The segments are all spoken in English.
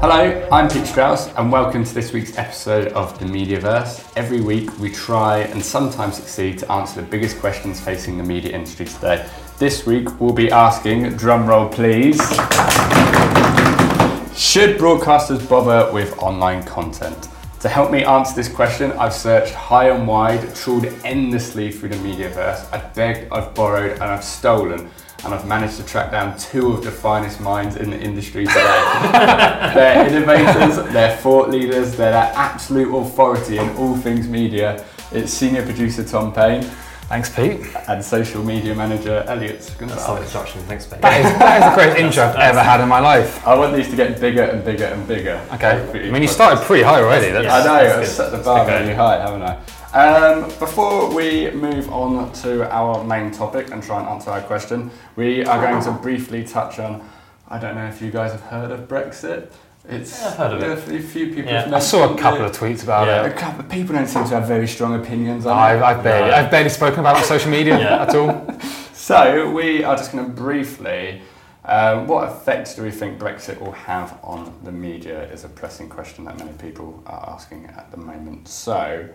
Hello, I'm Pete Strauss, and welcome to this week's episode of the Mediaverse. Every week, we try and sometimes succeed to answer the biggest questions facing the media industry today. This week, we'll be asking, drumroll please, should broadcasters bother with online content? To help me answer this question, I've searched high and wide, trawled endlessly through the Mediaverse. I've begged, I've borrowed, and I've stolen. And I've managed to track down two of the finest minds in the industry today. they're innovators, they're thought leaders, they're that absolute authority in all things media. It's senior producer Tom Payne Thanks, Pete. and social media manager Elliot That's the Gonzalez. introduction. Thanks, Pete. That is, that is the greatest intro I've ever had in my life. I want these to get bigger and bigger and bigger. Okay. I each mean, you started pretty high already. That's, I know, That's I've set the bar good really high, haven't I? Um, before we move on to our main topic and try and answer our question, we are going to briefly touch on. I don't know if you guys have heard of Brexit. It's Yeah, I've heard of it. A few- few people. Yeah. have I saw a couple it. of tweets about Yeah. A it. couple of people don't seem to have very strong opinions on I've, it. I've, barely, No. I've barely spoken about it on social media Yeah. at all. So we are just going to briefly. Um, what effect do we think Brexit will have on the media? Is a pressing question that many people are asking at the moment. So,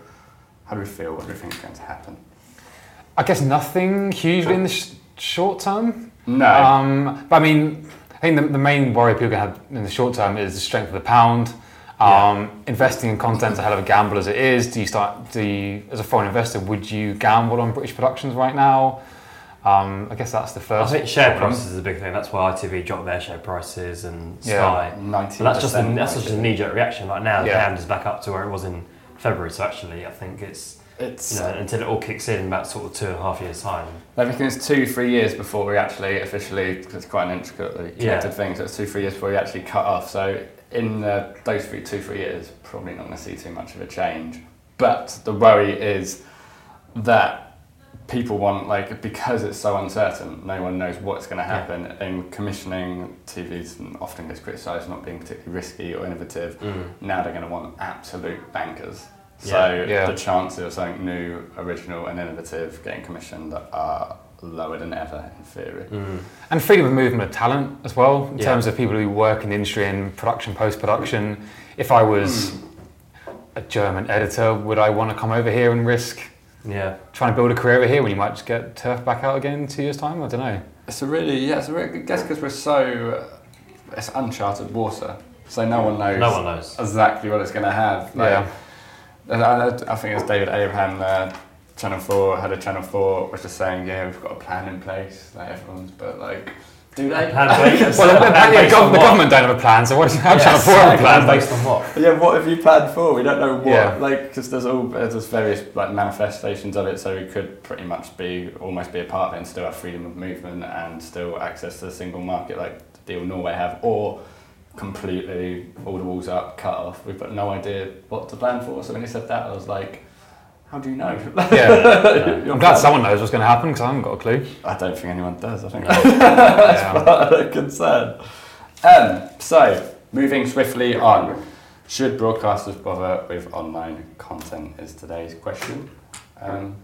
how do we feel? What do we think is going to happen? I guess nothing hugely in the sh- short term. No. Um, but I mean, I think the, the main worry people have in the short term is the strength of the pound. Um, Investing in content is a hell of a gamble as it is. Do you start? Do you, as a foreign investor, would you gamble on British productions right now? Um, I guess that's the first. I first. think share problem. prices is a big thing. That's why ITV dropped their share prices and Yeah. Sky. 19%. That's just a, that's just a knee-jerk reaction. Like now, the Yeah. pound is back up to where it was in February. So actually, I think it's It's you know until it all kicks in in about sort of two and a half years time. I think it's two, three years before we actually officially, because it's quite an intricately connected Yeah. thing, so it's two, three years before we actually cut off. So in uh, those three, two, three years, probably not going to see too much of a change. But the worry is that people want, like, because it's so uncertain, no one knows what's going to happen. in commissioning TVs often gets criticised for not being particularly risky or innovative. Mm. Now they're going to want absolute bankers. So Yeah. the chances of something new, original, and innovative getting commissioned are lower than ever in theory. And freedom of movement of talent as well, in Yeah. terms of people who work in the industry in production, post production. If I was a German editor, would I want to come over here and risk Yeah. trying to build a career over here when you might just get turf back out again in two years' time? I don't know. It's a really, yeah, it's a really, I guess because we're so, it's uncharted water. So no one knows, No one knows. exactly what it's going to have. Like, Yeah. I, think it's David Abraham, uh, Channel 4, had a Channel 4, was just saying, yeah, we've got a plan in place, like everyone's, but like, do they? Plan based- Well, plan apparently the, based gov- the government don't have a plan, so what does how Yeah, Channel 4 have a Plan plan? based on what? Yeah, what have you planned for? We don't know what. Yeah. Like, because there's all there's various like manifestations of it, so we could pretty much be almost be a part of it and still have freedom of movement and still access to the single market, like the deal Norway have, or completely all the walls up, cut off. We've got no idea what to plan for. So when he said that, I was like, how do you know? Yeah. Your I'm glad plan- someone knows what's going to happen because I haven't got a clue. I don't think anyone does. I think Yeah. part of the concern. Um, so, moving swiftly on, should broadcasters bother with online content? Is today's question. Um,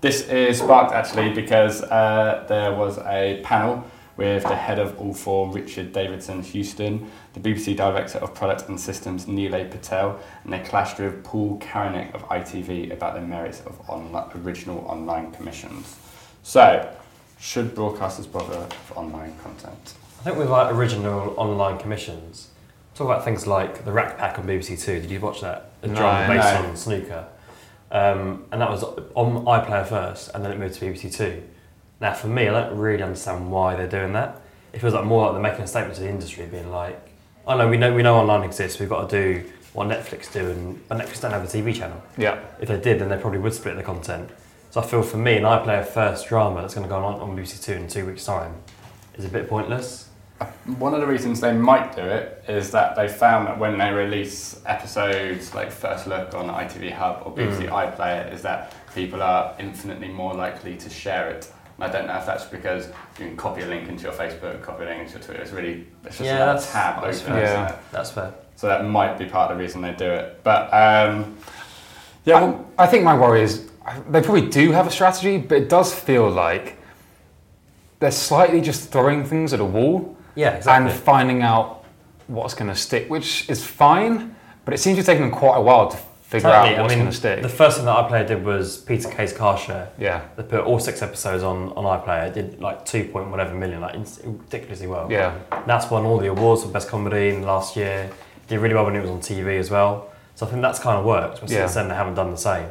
this is sparked actually because uh, there was a panel with the head of All Four, Richard Davidson Houston, the BBC Director of Product and Systems, Neelay Patel, and they clashed with Paul Karanek of ITV about the merits of online, original online commissions. So, should broadcasters bother with online content? I think with like original online commissions, talk about things like the Rack Pack on BBC Two. Did you watch that? A No, drama based no. on snooker, um, and that was on iPlayer first, and then it moved to BBC Two. Now, for me, I don't really understand why they're doing that. It feels like more like they're making a statement to the industry, being like, "I know we know we know online exists. We've got to do what Netflix do, and but Netflix don't have a TV channel. Yeah. If they did, then they probably would split the content. So I feel for me, an iPlayer first drama that's going to go on on BBC Two in two weeks' time is a bit pointless. Uh, one of the reasons they might do it is that they found that when they release episodes like First Look on ITV Hub or BBC mm. iPlayer, is that people are infinitely more likely to share it. And I don't know if that's because you can copy a link into your Facebook, copy a link into your Twitter. It's really it's just Yeah, another that's- tab open. that's isn't fair. it? That's fair. So that might be part of the reason they do it. But um, yeah, well, I, I think my worry is they probably do have a strategy, but it does feel like they're slightly just throwing things at a wall Yeah, exactly. and finding out what's going to stick, which is fine, but it seems to be taking them quite a while to figure Totally. out I mean, going to stick. the first thing that iPlayer did was Peter Kay's car share. yeah, They put all six episodes on, on iPlayer. It did like two point whatever million, like ridiculously well. yeah, That's won all the awards for best comedy in the last year. Did really well when it was on TV as well. So I think that's kind of worked. But Yeah. since then they haven't done the same.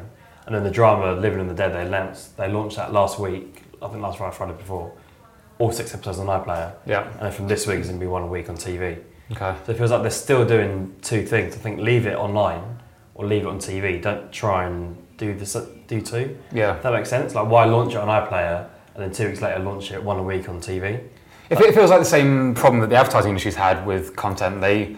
And then the drama Living and the Dead, they launched they launched that last week. I think last Friday, Friday before. All six episodes on iPlayer. yeah. And then from this week it's going to be one a week on TV. Okay. So it feels like they're still doing two things. I think leave it online or leave it on TV. Don't try and do this do two. Yeah. If that makes sense. Like why launch it on iPlayer and then two weeks later launch it one a week on TV? If fe- it feels like the same problem that the advertising industry's had with content. They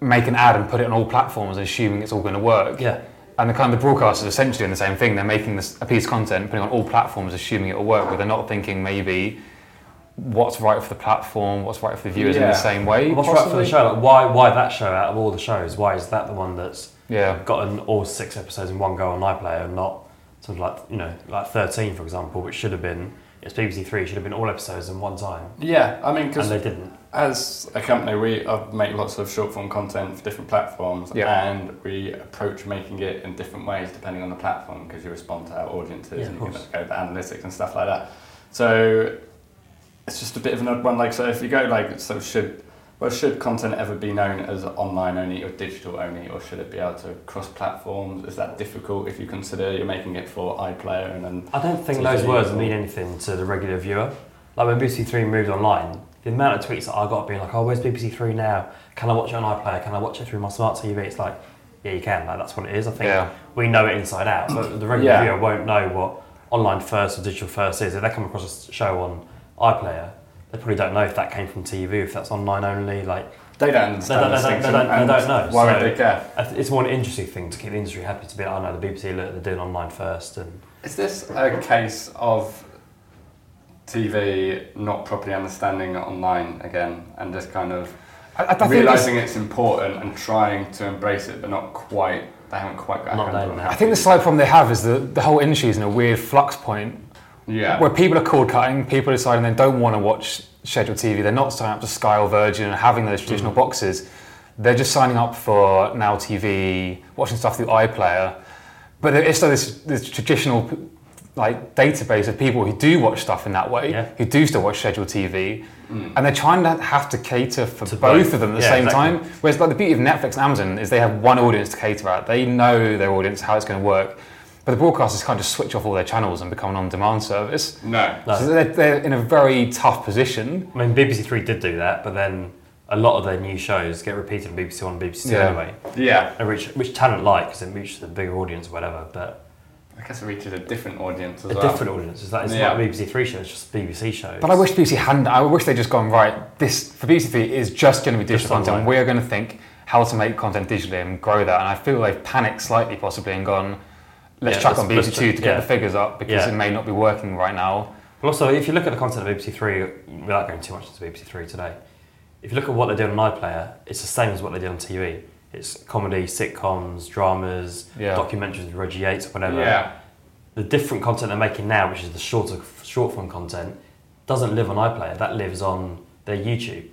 make an ad and put it on all platforms, assuming it's all going to work. Yeah. And the kind of the broadcasters are essentially doing the same thing. They're making this, a piece of content, putting on all platforms, assuming it will work, but they're not thinking maybe what's right for the platform, what's right for the viewers in the same way. What's right for the show? Like why why that show out of all the shows? Why is that the one that's Yeah. gotten all six episodes in one go on iPlayer and not sort of like you know like thirteen for example, which should have been it's BBC Three should have been all episodes in one time, yeah. I mean, because they didn't. as a company, we uh, make lots of short form content for different platforms, Yeah. and we approach making it in different ways depending on the platform because you respond to our audiences Yeah, and you can go to analytics and stuff like that. So it's just a bit of an odd one. Like, so if you go like, so should well, should content ever be known as online only or digital only, or should it be able to cross platforms? Is that difficult if you consider you're making it for iPlayer and then I don't think those words or- mean anything to the regular viewer. Like when BBC Three moved online, the amount of tweets that I got being like, "Oh, where's BBC Three now? Can I watch it on iPlayer? Can I watch it through my smart TV?" It's like, yeah, you can. Like that's what it is. I think Yeah. we know it inside out, but the regular Yeah. viewer won't know what online first or digital first is. If they come across a show on iPlayer, they probably don't know if that came from TV, if that's online only. Like they don't understand They don't- the they don't- they don't- they don't know, Why so- would they care? It's more an interesting thing to keep the industry happy to be. Like, oh, I know the BBC look, they're doing online first, and Is this a case of TV not properly understanding online again and just kind of I, I think it's- realizing it's important and trying to embrace it, but not quite they haven't quite got a Not handle known on now. how I think the to- slight problem they have is that the whole industry is in a weird flux point Yeah. where people are cord cutting, people are deciding they don't want to watch scheduled TV, they're not signing up to Sky or Virgin and having those traditional Mm. boxes. They're just signing up for Now TV, watching stuff through iPlayer. But there is still this, this traditional like database of people who do watch stuff in that way, Yeah. who do still watch scheduled TV, and they're trying to have to cater for To both, both. of them at the Yeah, same exactly. time. Whereas like the beauty of Netflix and Amazon is they have one audience to cater at. They know their audience, how it's going to work. But the broadcasters can't just switch off all their channels and become an on-demand service. no. No. So they're, they're in a very tough position. I mean, BBC Three did do that, but then a lot of their new shows get repeated on BBC One and BBC Two Yeah. anyway, Yeah. and which which talent like because it reaches a bigger audience or whatever. But I guess it reaches a different audience as a well. different audience is that it's Yeah. not a BBC Three show; it's just BBC shows. But I wish BBC hadn't. I wish they'd just gone right. This for BBC Three is just going to be digital content. online. We're going to think how to make content digitally and grow that. And I feel they've panicked slightly, possibly, and gone. Let's Yeah, chuck on BBC Two to get yeah. the figures up because Yeah. it may not be working right now. But also, if you look at the content of BBC Three, without going too much into BBC Three today, if you look at what they do on iPlayer, it's the same as what they did on TV. It's comedy, sitcoms, dramas, Yeah. documentaries with Reggie Yates, whatever. Yeah. The different content they're making now, which is the shorter, short form content, doesn't live on iPlayer. That lives on their YouTube,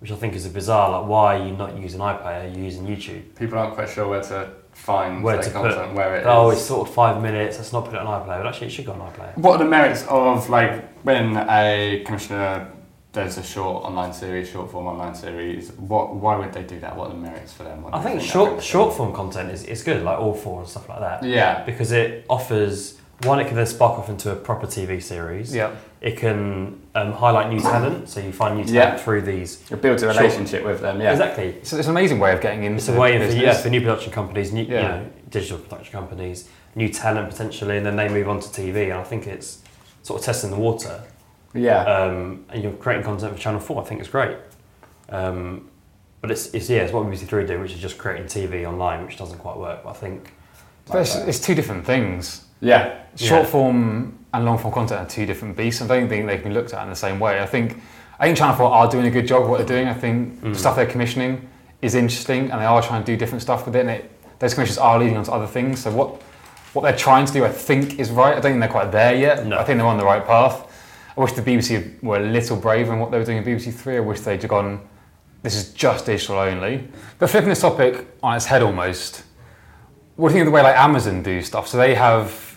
which I think is a bizarre. Like, why are you not using iPlayer? You're using YouTube. People aren't quite sure where to find Where their to content, put? where it oh, is. oh, it's sort of five minutes. Let's not put it on iPlayer. But actually, it should go on iPlayer. What are the merits of like when a commissioner does a short online series, short form online series? What? Why would they do that? What are the merits for them? What I you think short short form content is, is good, like all four and stuff like that. Yeah. because it offers one, it can then spark off into a proper TV series. Yeah. It can um, highlight new talent, so you find new talent Yeah. through these. It builds a relationship with them. Yeah. Exactly. So it's an amazing way of getting into It's a way for, business. yeah, for new production companies, new, Yeah. you know, digital production companies, new talent potentially, and then they move on to TV. And I think it's sort of testing the water. Yeah. Um, and you're creating content for Channel Four. I think it's great. Um, but it's, it's yeah, it's what BBC Three do, which is just creating TV online, which doesn't quite work. But I think But it's, it's two different things. Yeah. Short Yeah. form and long form content are two different beasts. I don't think they can be looked at in the same way. I think I think Channel 4 are doing a good job of what they're doing. I think the mm. stuff they're commissioning is interesting and they are trying to do different stuff with it and it, those commissions are leading on to other things. So what what they're trying to do I think is right. I don't think they're quite there yet. No. I think they're on the right path. I wish the BBC were a little braver in what they were doing in BBC Three. I wish they'd gone this is just digital only. But flipping this topic on its head almost, what do you think of the way like Amazon do stuff? So they have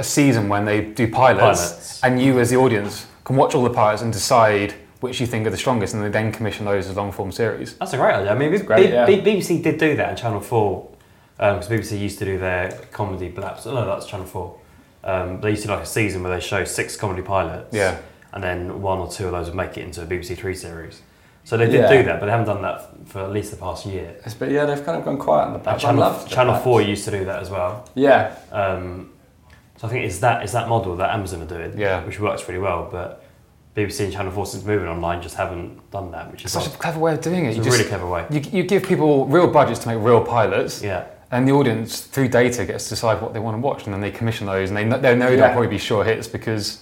a season when they do pilots, Pilots. and you as the audience can watch all the pilots and decide which you think are the strongest, and they then commission those as long form series. That's a great idea. I mean, B- great, B- yeah. B- BBC did do that on Channel 4 because BBC used to do their comedy blaps. Oh, no, that's Channel 4. Um, they used to do like a season where they show six comedy pilots. Yeah. And then one or two of those would make it into a BBC Three series. So they did Yeah. do that, but they haven't done that for at least the past year. But yeah, they've kind of gone quiet on the And patch. I Channel, Channel 4 used to do that as well. Yeah. Um, so I think it's that, it's that model that Amazon are doing, Yeah. which works really well. But BBC and Channel 4 since moving online just haven't done that, which is It's such a clever way of doing it. It's You a just- really clever way. You, you give people real budgets to make real pilots, Yeah. and the audience through data gets to decide what they want to watch, and then they commission those, and they know, they know Yeah. they'll probably be sure hits because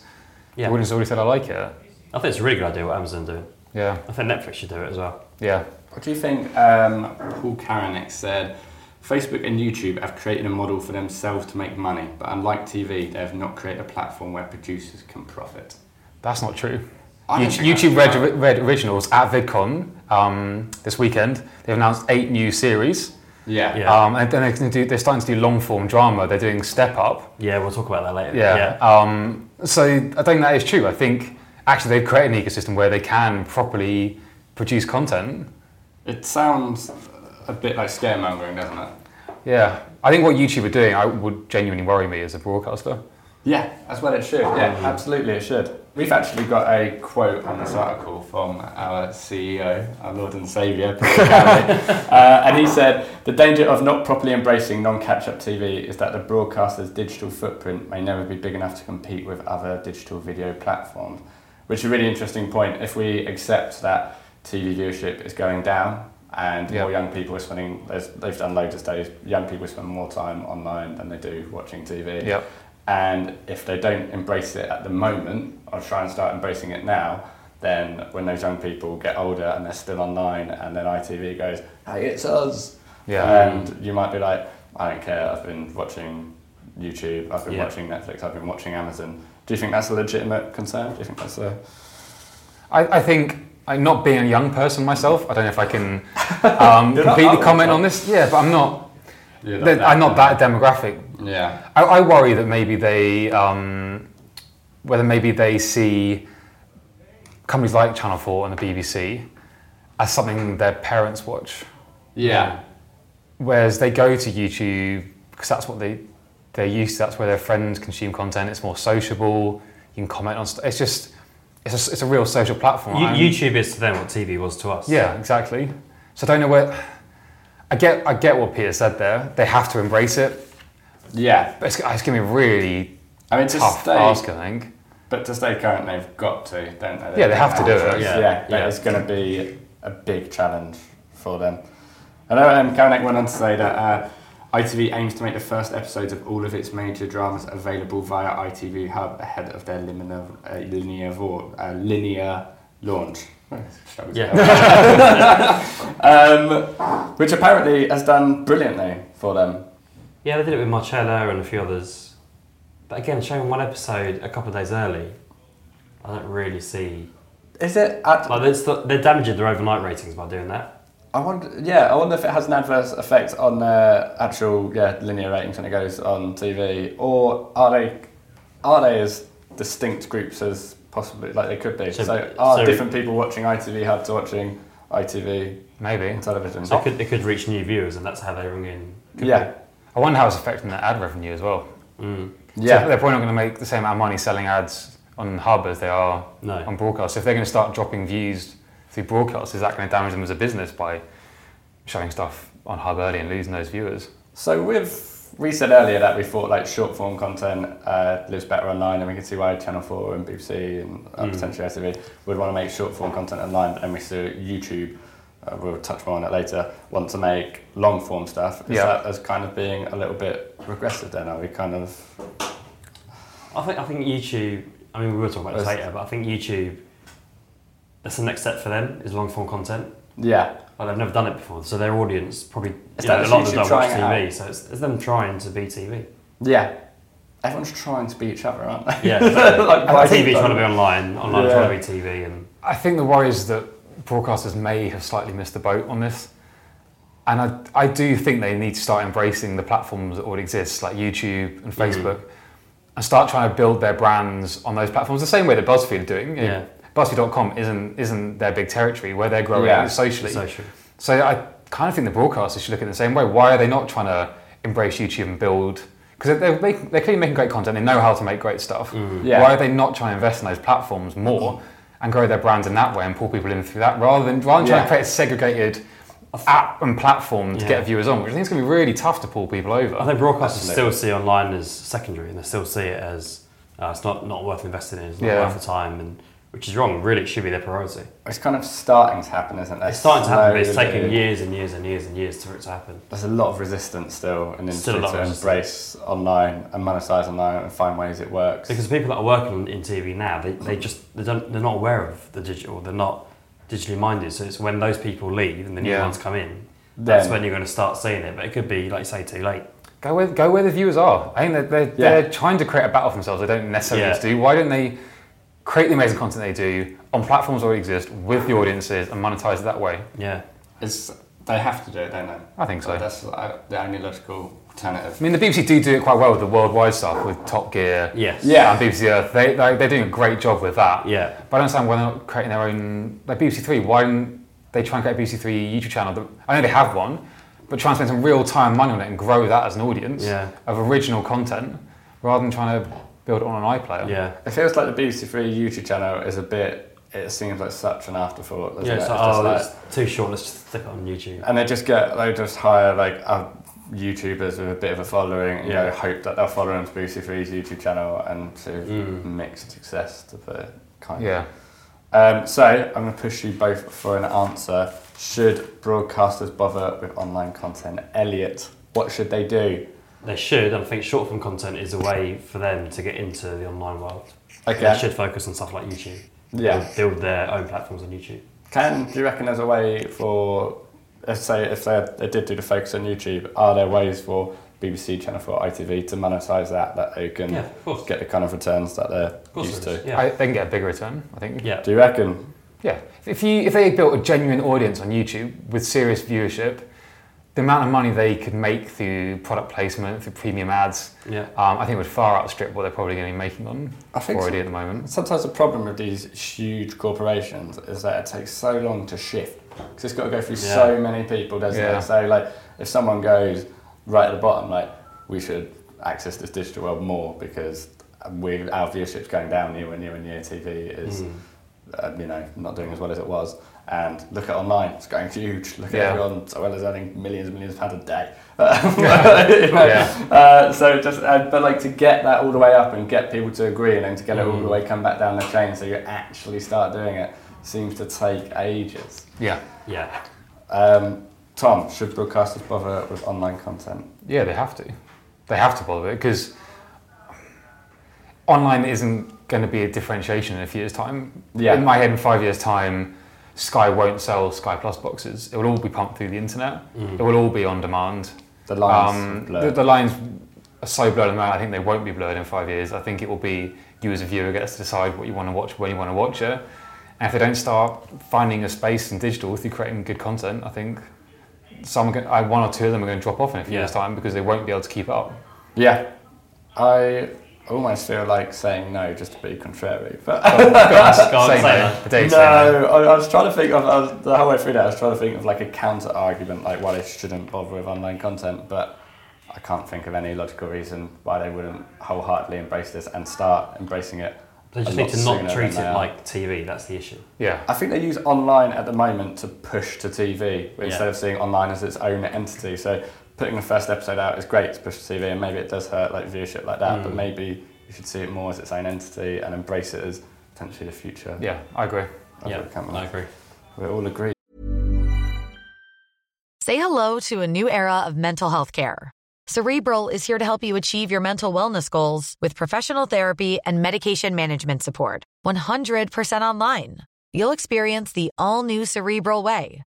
Yeah. the audience already said I like it. I think it's a really good idea what Amazon are doing. Yeah, I think Netflix should do it as well. yeah. What do you think? Um, Paul Karanek said, Facebook and YouTube have created a model for themselves to make money, but unlike TV, they have not created a platform where producers can profit. That's not true. YouTube, YouTube that's Red, right. Red Originals at VidCon um, this weekend. They've announced eight new series, Yeah. Yeah. um, and then they're, gonna do, they're starting to do long form drama. They're doing Step Up. Yeah, we'll talk about that later. Yeah. Um, so I think that is true. I think actually they've created an ecosystem where they can properly produce content. It sounds a bit like scaremongering, doesn't it? Yeah. I think what YouTube are doing I would genuinely worry me as a broadcaster. Yeah, that's what it should. Yeah, absolutely, it should. We've actually got a quote on this article from our CEO, our Lord and Saviour, uh, and he said, The danger of not properly embracing non catch up TV is that the broadcaster's digital footprint may never be big enough to compete with other digital video platforms. Which is a really interesting point. If we accept that TV viewership is going down and Yeah. more young people are spending, they've done loads of studies, young people spend more time online than they do watching TV. Yep. And if they don't embrace it at the moment, or try and start embracing it now, then when those young people get older and they're still online, and then ITV goes, "Hey, it's us," Yeah. And you might be like, I don't care. I've been watching YouTube. I've been Yeah. watching Netflix. I've been watching Amazon. Do you think that's a legitimate concern? Do you think that's a I, I think, not being a young person myself, I don't know if I can um, completely comment on this. Yeah, but I'm not. You're that- I'm not that demographic. Yeah. I, I worry that maybe they, um, whether maybe they see companies like Channel 4 and the BBC as something their parents watch, Yeah. whereas they go to YouTube because that's what they they're used to. That's where their friends consume content. It's more sociable. You can comment on stuff. It's just it's a, it's a real social platform. You, YouTube is to them what TV was to us. Yeah, exactly. So I don't know where. I get I get what Peter said there. They have to embrace it, Yeah. but it's, it's going to be really I mean, to tough stay, ask. I think. but to stay current, they've got to, don't they? Yeah, they have to do it. Yeah, Yeah, yeah, yeah. it's going to be a big challenge for them. I know um, Karenek went on to say that uh, ITV aims to make the first episodes of all of its major dramas available via ITV Hub ahead of their linear, uh, linear, vo- uh, linear launch. Yeah. um, which apparently has done brilliantly for them. Yeah, they did it with Marcella and a few others. But again, showing one episode a couple of days early, I don't really see. Is it? At, Like, they're, they're damaging their overnight ratings by doing that. I wonder. Yeah, I wonder if it has an adverse effect on their actual yeah linear ratings when it goes on TV, or are they are they as distinct groups as possibly like they could be? So, So- are so- different people watching ITV Hub to watching ITV Maybe. on television? So it could, it could reach new viewers, and that's how they ring in. yeah, I wonder how it's affecting their ad revenue as well. Mm. So yeah, they're probably not going to make the same amount of money selling ads on Hub as they are No. on broadcast. So if they're going to start dropping views through broadcast, is that going to damage them as a business by showing stuff on Hub early and losing those viewers? So with we said earlier that we thought like short form content uh, lives better online, and we can see why Channel Four and BBC and uh, Mm. potentially ITV would want to make short form content online, but then we saw YouTube. Uh, we'll touch more on it later. Want to make long form stuff? Is Yeah. that as kind of being a little bit regressive? Then are we kind of? I think I think YouTube. I mean, we will talk about this later, but I think YouTube. That's the next step for them is long form content. Yeah, Like they've never done it before, so their audience probably Is you know, that a lot of them YouTube don't watch trying it TV, so it's, it's them trying to be TV. yeah. Everyone's trying to be each other, aren't they? Yeah, exactly. Like, And why TV keep trying to be online, online Yeah. trying to be TV, and I think the worry is that broadcasters may have slightly missed the boat on this. And I, I do think they need to start embracing the platforms that already exist, like YouTube and mm. Facebook, and start trying to build their brands on those platforms the same way that BuzzFeed are doing. You know, Yeah. BuzzFeed.com isn't, isn't their big territory where they're growing Yeah. socially. social. So I kind of think the broadcasters should look at it the same way. Why are they not trying to embrace YouTube and build? Because they're, making, they're clearly making great content. They know how to make great stuff. Yeah. Why are they not trying to invest in those platforms more and grow their brands in that way and pull people in through that rather than rather than trying Yeah. to create a segregated app and platform to Yeah. get viewers on, which I think is going to be really tough to pull people over. I think broadcasters still see online as secondary, and they still see it as uh, it's not, not worth investing in, it's not Yeah. worth the time, and which is wrong. Really, it should be their priority. It's kind of starting to happen, isn't it? It's starting to happen, but it's Slowly. taking years and years and years and years for it to happen. There's a lot of resistance still in Still a lot to of embrace online and monetize online and find ways it works. Because the people that are working in TV now, they, they just they don't they're not aware of the digital. They're not digitally minded. So it's when those people leave and the new Yeah. ones come in, that's Then- when you're going to start seeing it. But it could be like you say too late. Go where, go where the viewers are. I think they're, they're, Yeah. they're trying to create a battle for themselves. They don't necessarily Yeah. need to do. Why don't they create the amazing content they do on platforms that already exist with the audiences and monetize it that way? Yeah. It's, they have to do it, don't they? I think so. That's uh, the only logical alternative. I mean, the BBC do do it quite well with the worldwide stuff, with Top Gear Yes. Yeah. and BBC Earth. They, they, they're doing a great job with that. Yeah. But I don't understand why they're not creating their own, like BBC Three. Why don't they try and create a BBC Three YouTube channel? That, I know they have one, but try and spend some real time money on it and grow that as an audience Yeah. of original content, rather than trying to build it on an iPlayer. Yeah. It feels like the BBC Three YouTube channel is a bit. It seems like such an afterthought. doesn't Yeah. it? It's It's like, just oh, like- it's too short. Let's just stick it on YouTube. and they just get they just hire like uh, YouTubers with a bit of a following, and you Yeah. know, hope that they'll follow into BBC Three's YouTube channel and to Mm. mixed success to put it kind of. Yeah. Um, so I'm going to push you both for an answer. Should broadcasters bother with online content? Elliot, what should they do? They should, and I think short form content is a way for them to get into the online world. Okay. They should focus on stuff like YouTube. Yeah. Build, build their own platforms on YouTube. Can do you reckon there's a way for if say if they, had, they did do the focus on YouTube, are there ways for BBC, Channel 4, ITV to monetize that that they can Yeah, get the kind of returns that they're Of used to? Yeah. I, they can get a bigger return, I think. yeah. Do you reckon? Yeah. If you if they built a genuine audience on YouTube with serious viewership, the amount of money they could make through product placement, through premium ads, Yeah. um, I think would far outstrip what they're probably going to be making on I think already so. at the moment. Sometimes the problem with these huge corporations is that it takes so long to shift because it's got to go through Yeah. so many people, doesn't Yeah. it? So like, if someone goes right at the bottom, like we should access this digital world more because we our viewership's going down year on year and year. TV is, Mm. uh, you know, not doing as well as it was. And look at online, it's going huge. Look at Yeah. everyone, so well as earning millions and millions of pounds a day. You know? Yeah. Uh, so just, uh, but like to get that all the way up and get people to agree, and then to get it all the way come back down the chain, so you actually start doing it, seems to take ages. Yeah. Yeah. Um, Tom, should broadcasters bother with online content? Yeah, they have to. They have to bother it because online isn't going to be a differentiation in a few years' time. Yeah. In my head, in five years' time, Sky won't sell Sky Plus boxes. It will all be pumped through the internet. It will all be on demand. The lines Um, the, the lines are so blurred at the moment. I think they won't be blurred in five years. I think it will be you as a viewer gets to decide what you want to watch when you want to watch it. And if they don't start finding a space in digital through creating good content, I think some I, one or two of them are going to drop off in a few Yeah. years' time because they won't be able to keep up. Yeah, I almost feel like saying no just to be contrary, but oh, Go on, say say no. that. No, no. I, I was trying to think of I was, the whole way through that. I was trying to think of like a counter argument, like why they shouldn't bother with online content, but I can't think of any logical reason why they wouldn't wholeheartedly embrace this and start embracing it. They just a need lot to not treat it like TV. That's the issue. Yeah. I think they use online at the moment to push to TV instead Yeah. of seeing online as its own entity. So putting the first episode out is great to push to TV, and maybe it does hurt like viewership like that. Mm. But maybe you should see it more as its own entity and embrace it as potentially the future. Yeah, I agree. of yeah. I agree. We all agree. Say hello to a new era of mental health care. Cerebral is here to help you achieve your mental wellness goals with professional therapy and medication management support. 100% online. You'll experience the all new Cerebral Way,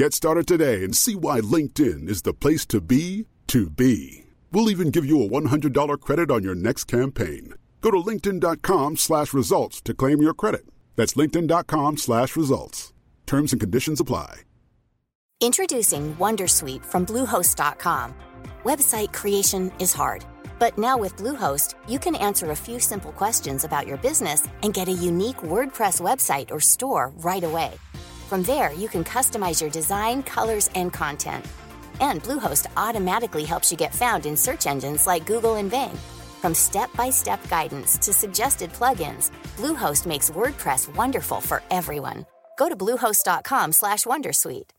Get started today and see why LinkedIn is the place to be to be. We'll even give you a $100 credit on your next campaign. Go to linkedin.com slash results to claim your credit. That's linkedin.com slash results. Terms and conditions apply. Introducing Wondersuite from Bluehost.com. Website creation is hard, but now with Bluehost, you can answer a few simple questions about your business and get a unique WordPress website or store right away. From there, you can customize your design, colors, and content. And Bluehost automatically helps you get found in search engines like Google and Bing. From step-by-step guidance to suggested plugins, Bluehost makes WordPress wonderful for everyone. Go to bluehost.com/wondersuite.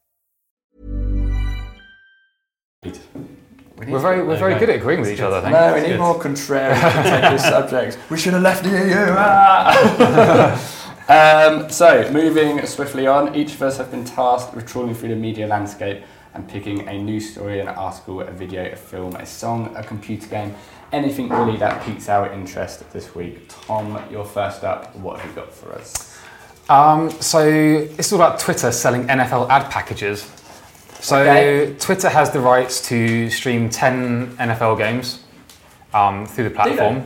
We're very, we're very good at agreeing with each other, I think. No, we need more contrary contentious subjects. We should have left the EU. Ah! um, so, moving swiftly on, each of us have been tasked with trawling through the media landscape and picking a news story, an article, a video, a film, a song, a computer game, anything really that piques our interest this week. Tom, you're first up. What have you got for us? Um, so it's all about Twitter selling NFL ad packages. So Okay. Twitter has the rights to stream 10 NFL games um, through the platform.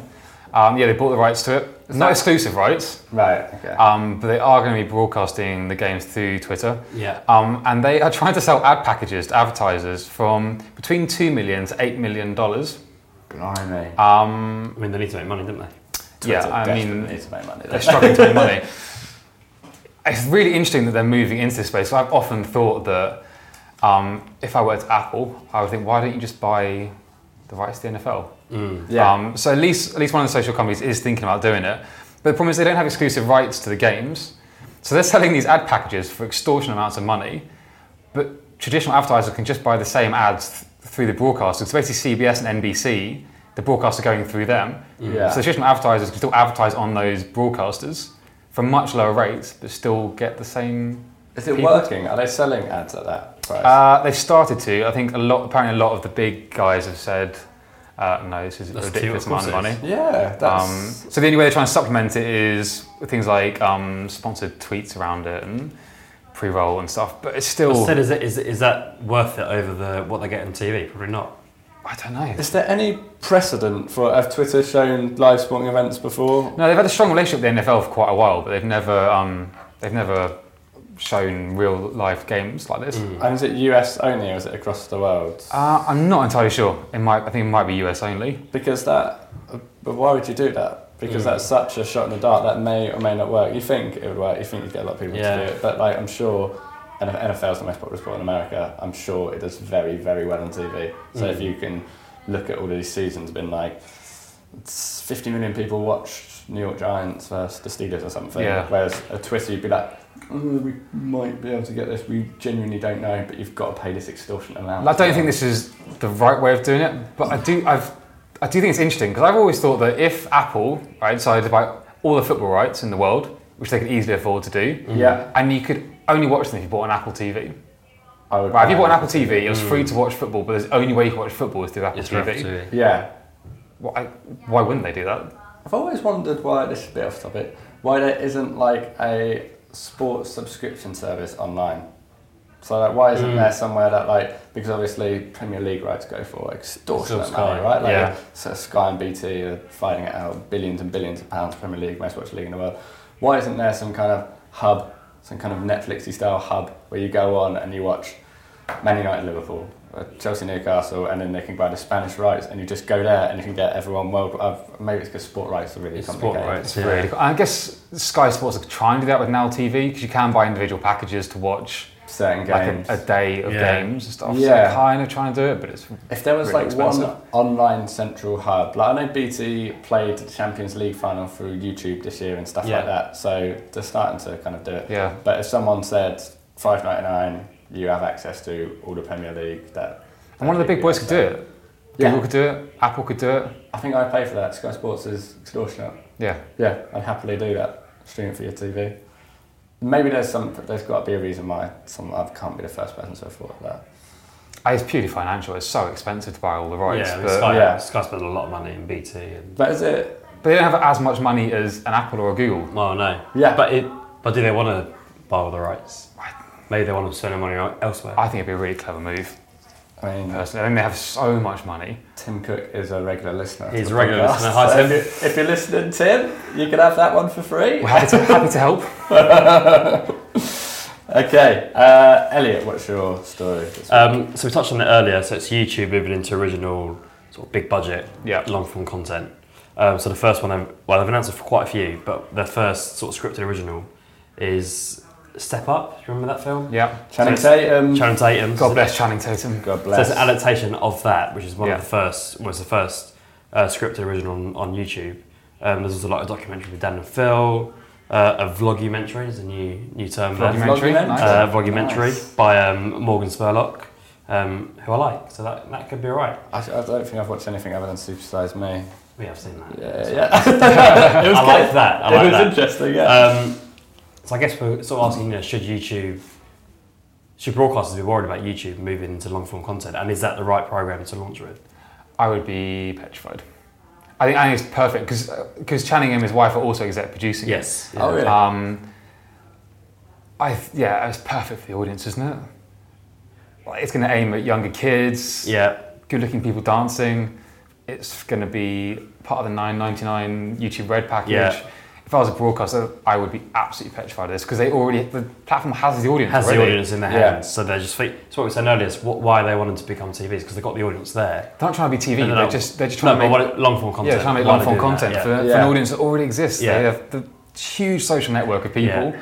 Um, yeah, they bought the rights to it. It's not exclusive rights, Right. Okay. um, but they are going to be broadcasting the games through Twitter. Yeah. Um, and they are trying to sell ad packages to advertisers from between two million to eight million dollars. Blimey. Um, I mean, they need to make money, don't they? yeah, I mean, needs to make money. they're struggling to make money. It's really interesting that they're moving into this space. I've often thought that um, if I were at Apple, I would think, why don't you just buy the rights to the NFL? Yeah. Um, so at least at least one of the social companies is thinking about doing it. But the problem is they don't have exclusive rights to the games. So they're selling these ad packages for extortion amounts of money. But traditional advertisers can just buy the same ads th- through the broadcasters. So basically CBS and NBC, the broadcasts are going through them. Yeah. So traditional advertisers can still advertise on those broadcasters for much lower rates, but still get the same. Is it people- working? Are they selling ads at that price? Uh, they've started to. I think a lot. Apparently, a lot of the big guys have said, uh, "No, this is a That's too- ridiculous amount of money." yeah. That's. Um, so the only way they're trying to supplement it is things like um, sponsored tweets around it and pre-roll and stuff. But it's still, Instead, is, it, is, it- is that worth it over the what they get on TV? Probably not. I don't know. is there any precedent for have Twitter shown live sporting events before? No, they've had a strong relationship with the NFL for quite a while, but they've never, um, they've never shown real life games like this. Mm. And is it US only or is it across the world? Uh, I'm not entirely sure. It might, I think it might be US only. Because that, but why would you do that? Because mm. that's such a shot in the dark that may or may not work. You think it would work, you think you'd get a lot of people Yeah. to do it, but like I'm sure, and NFL is the most popular sport in America. I'm sure it does very, very well on TV. So if mm. you can look at all these seasons, been like, 50 million people watched New York Giants versus the Steelers or something. Yeah. Whereas a Twitter, you'd be like, oh, we might be able to get this. We genuinely don't know, but you've got to pay this extortionate amount. I don't think this is the right way of doing it, but I do. I've, I do think it's interesting because I've always thought that if Apple right, decided to buy all the football rights in the world, which they could easily afford to do, mm-hmm. Yeah, and you could only watch them if you bought an Apple TV. I would. Right, if you bought an Apple TV, it was free mm. to watch football, but the only way you can watch football is through Apple It's rough TV. TV. Yeah. Why, why wouldn't they do that? I've always wondered why this is a bit off topic. Why there isn't like a sports subscription service online. So like, why isn't hmm. there somewhere that like because obviously Premier League rights go for extortionate money, right? Like, Yeah. So Sky and BT are fighting it out, billions and billions of pounds. Premier League, most watched league in the world. Why isn't there some kind of hub, some kind of Netflixy style hub where you go on and you watch Man United, Liverpool, Chelsea, Newcastle, and then they can buy the Spanish rights, and you just go there and you can get everyone world. Uh, maybe it's because sport rights are really It's sport complicated. rights. It's really cool. I guess Sky Sports are trying to do that with Now TV because you can buy individual packages to watch Certain like games. a, a day of Yeah. games and stuff. Yeah. So they're kind of trying to do it, but it's if there was really like one online central hub, like I know BT played the Champions League final through YouTube this year and stuff Yeah. like that, so they're starting to kind of do it. yeah. But if someone said five ninety nine, you have access to all the Premier League. That And one of the big boys could do it. Yeah. Google could do it. Apple could do it. I think I'd pay for that. Sky Sports is extortionate. Yeah. Yeah, I'd happily do that. Stream it for your TV. Maybe there's some. There's got to be a reason why some. I can't be the first person to have thought of that. It's purely financial. It's so expensive to buy all the rights. yeah, I mean, but, Sky, yeah. Sky spends a lot of money in BT. And, But is it? but they don't have as much money as an Apple or a Google. well, no. Yeah. But it. But do they want to buy all the rights? Maybe they want to spend their money elsewhere. I think it'd be a really clever move, I mean, personally. I think they have so much money. Tim Cook is a regular listener. He's a regular podcast, listener. Hi, so Tim. If, you, if you're listening, Tim, you can have that one for free. We're happy to, happy to help. Okay, uh, Elliot, what's your story? Um, so we touched on it earlier. So it's YouTube moving into original, sort of big budget, Yeah. long form content. Um, so the first one, they've- well, they've announced it for quite a few, but their first sort of scripted original is Step Up. Do you remember that film? Yeah. Channing so Tatum. Channing Tatum. God bless Channing Tatum. God bless. So bless. it's an adaptation of that, which is one Yeah. of the first, was the first uh, scripted original on, on YouTube. Um, there's also like a documentary with Dan and Phil, uh, a vlogumentary is a new new term. Vlogumentary, Vlogumentary? nice. Uh, vlogumentary Nice. by um, Morgan Spurlock, um, who I like. So that, that could be alright. I, I don't think I've watched anything other than Supersize Me. We have seen that. Yeah, yeah. it was I like that. I it like was that. interesting, yeah. Um, so I guess we're sort of asking, you know, should YouTube, should broadcasters be worried about YouTube moving into long form content, and is that the right program to launch with? I would be petrified. I think, I think it's perfect because because Channing and his wife are also exec producing. it. Yes. Oh, really? Um, I th- yeah, it's perfect for the audience, isn't it? Like, it's going to aim at younger kids, Yeah. good-looking people dancing. It's going to be part of the 9.99 YouTube Red package. Yeah. If I was a broadcaster, I would be absolutely petrified of this because they already the platform has the audience. Has the audience in their Yeah. hands, so they're just. So what we were saying earlier. Is what, why they wanted to become TVs because they got the audience there. They're not trying to be TV. No, no, they're no. just they're just trying but to make long form content. Yeah, trying to make long form content that, for, yeah. for an audience that already exists. Yeah. They have the huge social network of people. Yeah.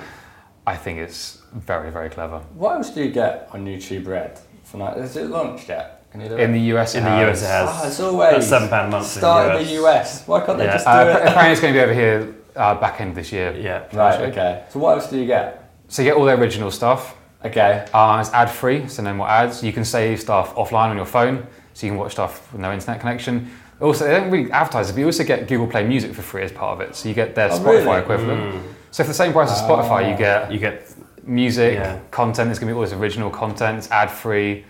I think it's very, very clever. What else do you get on YouTube Red? For night? Is it launched yet? Can you do In the US, In it the has. US, it has. Ah, it's always seven pound a month. Start in in the US. Why can't they Yeah. just do Uh, it? apparently, it's going to be over here uh, back end this year. Yeah. Right. actually. Okay. So what else do you get? So you get all the original stuff. Okay. Uh, it's ad free, so no more ads. You can save stuff offline on your phone, so you can watch stuff with no internet connection. Also, they don't really advertise it, but you also get Google Play Music for free as part of it. So you get their Oh, Spotify really? equivalent. So for the same price as Spotify, you get You get music, Yeah. content. There's going to be all this original content. It's ad free.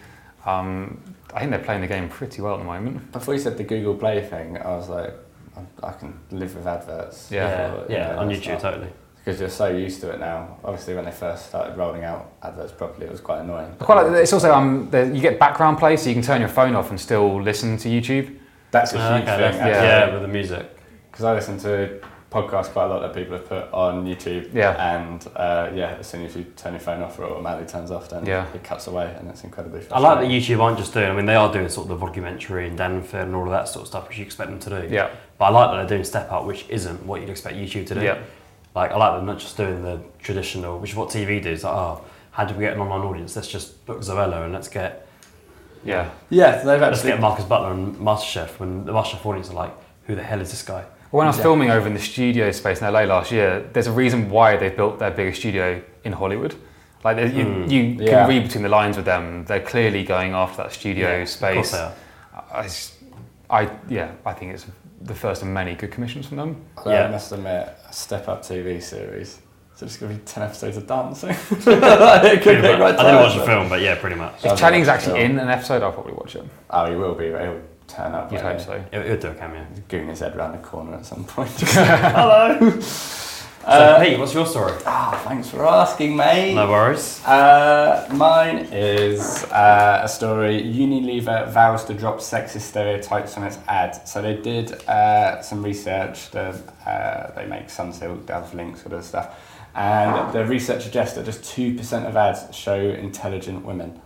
Um, I think they're playing the game pretty well at the moment. Before you said the Google Play thing, I was like, I, I can live with adverts. Yeah. yeah, Or, yeah, you know, on YouTube not- totally. Because you're so used to it now. Obviously, when they first started rolling out adverts properly, it was quite annoying. I quite like, it's also um, there, you get background play, so you can turn your phone off and still listen to YouTube. That's a Uh, huge okay, thing. Yeah. yeah. with the music. Because I listen to podcasts quite a lot that people have put on YouTube. Yeah. And uh, yeah, as soon as you turn your phone off, it automatically turns off. Then Yeah. it cuts away, and it's incredibly. I like that. YouTube aren't just doing. I mean, they are doing sort of the documentary and Danford and all of that sort of stuff, which you expect them to do. Yeah. But I like that they're doing Step Up, which isn't what you'd expect YouTube to do. Yeah. Like I like them not just doing the traditional, which is what TV does. Like, oh, how do we get an online audience? Let's just book Zoella and let's get Yeah. Yeah, they've let's actually. get Marcus Butler and MasterChef. When the MasterChef audience are like, who the hell is this guy? Well, when I was Yeah. filming over in the studio space in LA last year, there's a reason why they built their biggest studio in Hollywood. Like there- you, Mm. you Yeah. can read between the lines with them. They're clearly going after that studio Yeah, Of course space. they are. I, s- I- yeah, I think it's the first of many good commissions from them. I Yeah. must admit, a Step Up TV series. So it's going to be 10 episodes of dancing. it could much. quite I didn't watch the film, but yeah, pretty much. If Channing's actually sure. in an episode, I'll probably watch it. Oh, he will be. He'll turn up. You'd hope so. It, it would do a cameo. Goon his head around the corner at some point. So, Hey, what's your story? Ah, thanks for asking, mate. No worries. Uh, mine is uh, a story. Unilever vows to drop sexist stereotypes on its ad. So they did uh, some research. The, uh, they make Sunsilk, Dove Lynx, all this stuff. And the research suggests that just 2% of ads show intelligent women.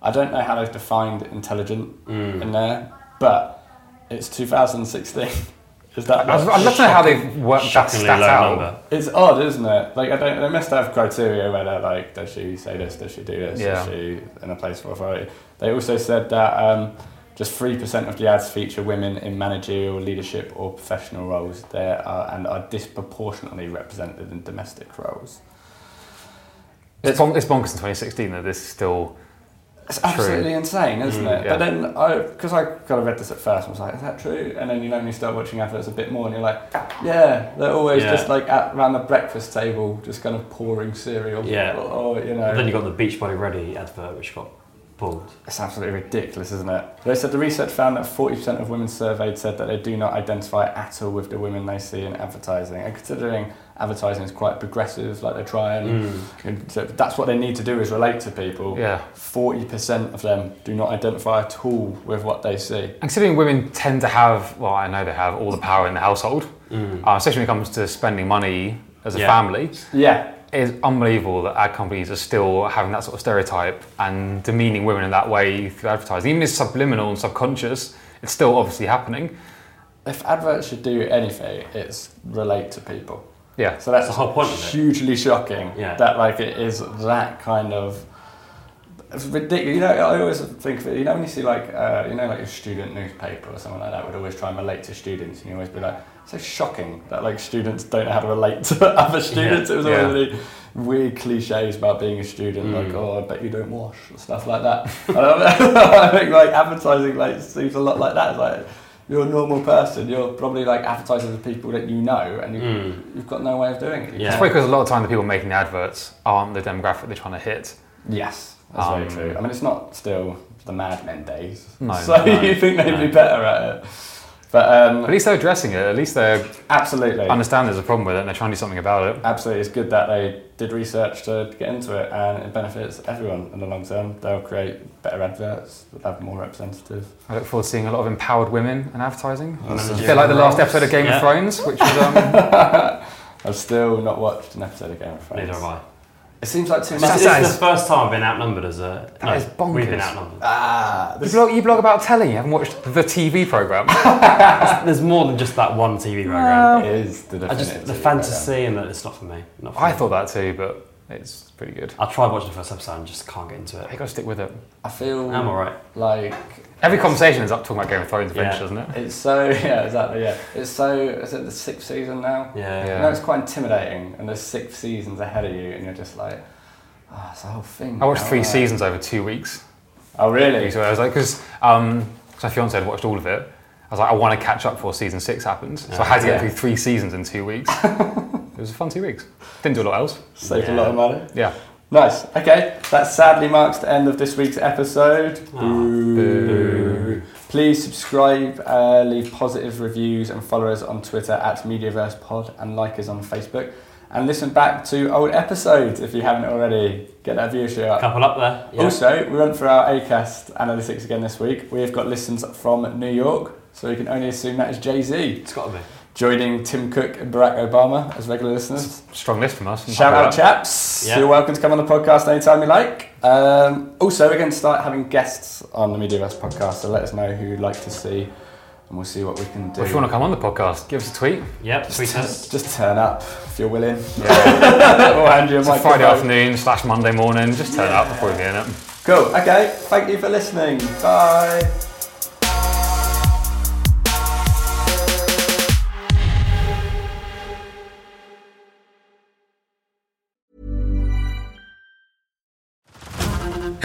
I don't know how they've defined intelligent in there, but it's 2016. Is that I'd, I'd love to know how they've worked that Shockingly stat low out. number. it's odd, isn't it? Like I don't. They must have criteria where they're like, does she say this? Does she do this? Yeah. Is she in a place of authority? They also said that um, just three percent of the ads feature women in managerial, leadership, or professional roles. There are and are disproportionately represented in domestic roles. It's, bon- it's bonkers in 2016 that this is still. It's absolutely insane, isn't it? Mm, yeah. But then, I because I kind of read this at first, I was like, "Is that true?" And then you know, when you start watching adverts a bit more, and you're like, "Yeah, they're always Yeah. just like at around the breakfast table, just kind of pouring cereal." Yeah. or, or, you know. Then you got the Beachbody Ready advert, which got pulled. It's absolutely ridiculous, isn't it? They said the research found that 40% of women surveyed said that they do not identify at all with the women they see in advertising. And considering advertising is quite progressive, like they try and, and so that's what they need to do is relate to people. Yeah. 40% of them do not identify at all with what they see. And considering women tend to have, well, I know they have all the power in the household, uh, especially when it comes to spending money as a Yeah. family. Yeah. It is unbelievable that ad companies are still having that sort of stereotype and demeaning women in that way through advertising. Even if it's subliminal and subconscious, it's still obviously happening. If adverts should do anything, it's relate to people. Yeah. So that's the whole point hugely shocking Yeah. that like it is that kind of it's ridiculous. You know, I always think of it. You know, when you see like uh, you know like a student newspaper or something like that would always try and relate to students, and you always be like, so shocking that like students don't know how to relate to other students. It was Yeah. always really weird cliches about being a student, Mm. like oh, I bet you don't wash stuff like that. I think like advertising like seems a lot like that. It's like you're a normal person. You're probably like advertising to people that you know, and you, Mm. you've got no way of doing it. You Yeah. It's probably because a lot of time the people making the adverts aren't the demographic they're trying to hit. Yes, that's Um, very true. I mean, it's not still the Mad Men days. No, so no, you think they'd be better at it? But um, At least they're addressing it. At least they absolutely, understand there's a problem with it and they're trying to do something about it. absolutely, it's good that they did research to get into it, and it benefits everyone in the long term. They'll create better adverts, they'll have more representatives. I look forward to seeing a lot of empowered women in advertising. A Managerial bit like the last episode of Game Yeah. of Thrones, which was um, I've still not watched an episode of Game of Thrones. Neither have I. It seems like too This, much. this is is- the first time I've been outnumbered as a. That no, is bonkers. We've been outnumbered. Ah, you blog, you blog about telly. You haven't watched the TV program. There's more than just that one TV program. it is the I just the TV fantasy and that it's not for me. Not for I me. thought that too, but it's pretty good. I tried watching the first episode and just can't get into it. You it. got to stick with it. I feel I'm alright. like Every conversation is up talking about Game of Thrones eventually, Yeah. doesn't it? it's so yeah exactly yeah it's so is it the sixth season now? Yeah. Yeah. You know it's quite intimidating, and there's six seasons ahead of you, and you're just like, oh, it's a whole thing. I watched now, three like- seasons over two weeks. Oh really? So I was like, because um, 'cause my fiance had watched all of it. I was like, I want to catch up before season six happens. So I had to get Yeah. through three seasons in two weeks. it was a fun two weeks. Didn't do a lot else. Saved a lot of money. Yeah. Nice. Okay, that sadly marks the end of this week's episode. Boo. Please subscribe, uh, leave positive reviews, and follow us on Twitter at MediaversePod and like us on Facebook. And listen back to old episodes if you haven't already. Get that viewership up. Couple up there. Yeah. Also, we went for our ACAST analytics again this week. We have got listens from New York, so we can only assume that is Jay Z, it's got to be. Joining Tim Cook and Barack Obama as regular listeners. Strong list from us. Shout out, chaps. Yeah. You're welcome to come on the podcast anytime you like. Um, also, we're going to start having guests on the Mediaverse podcast, so let us know who you'd like to see, and we'll see what we can do. that. If you want to come on the podcast, give us a tweet. Yep. Tweet just, us. just turn up if you're willing. we'll hand you a It's Friday afternoon slash Monday morning. Just turn up before we get in it. Cool. Okay. Thank you for listening. Bye.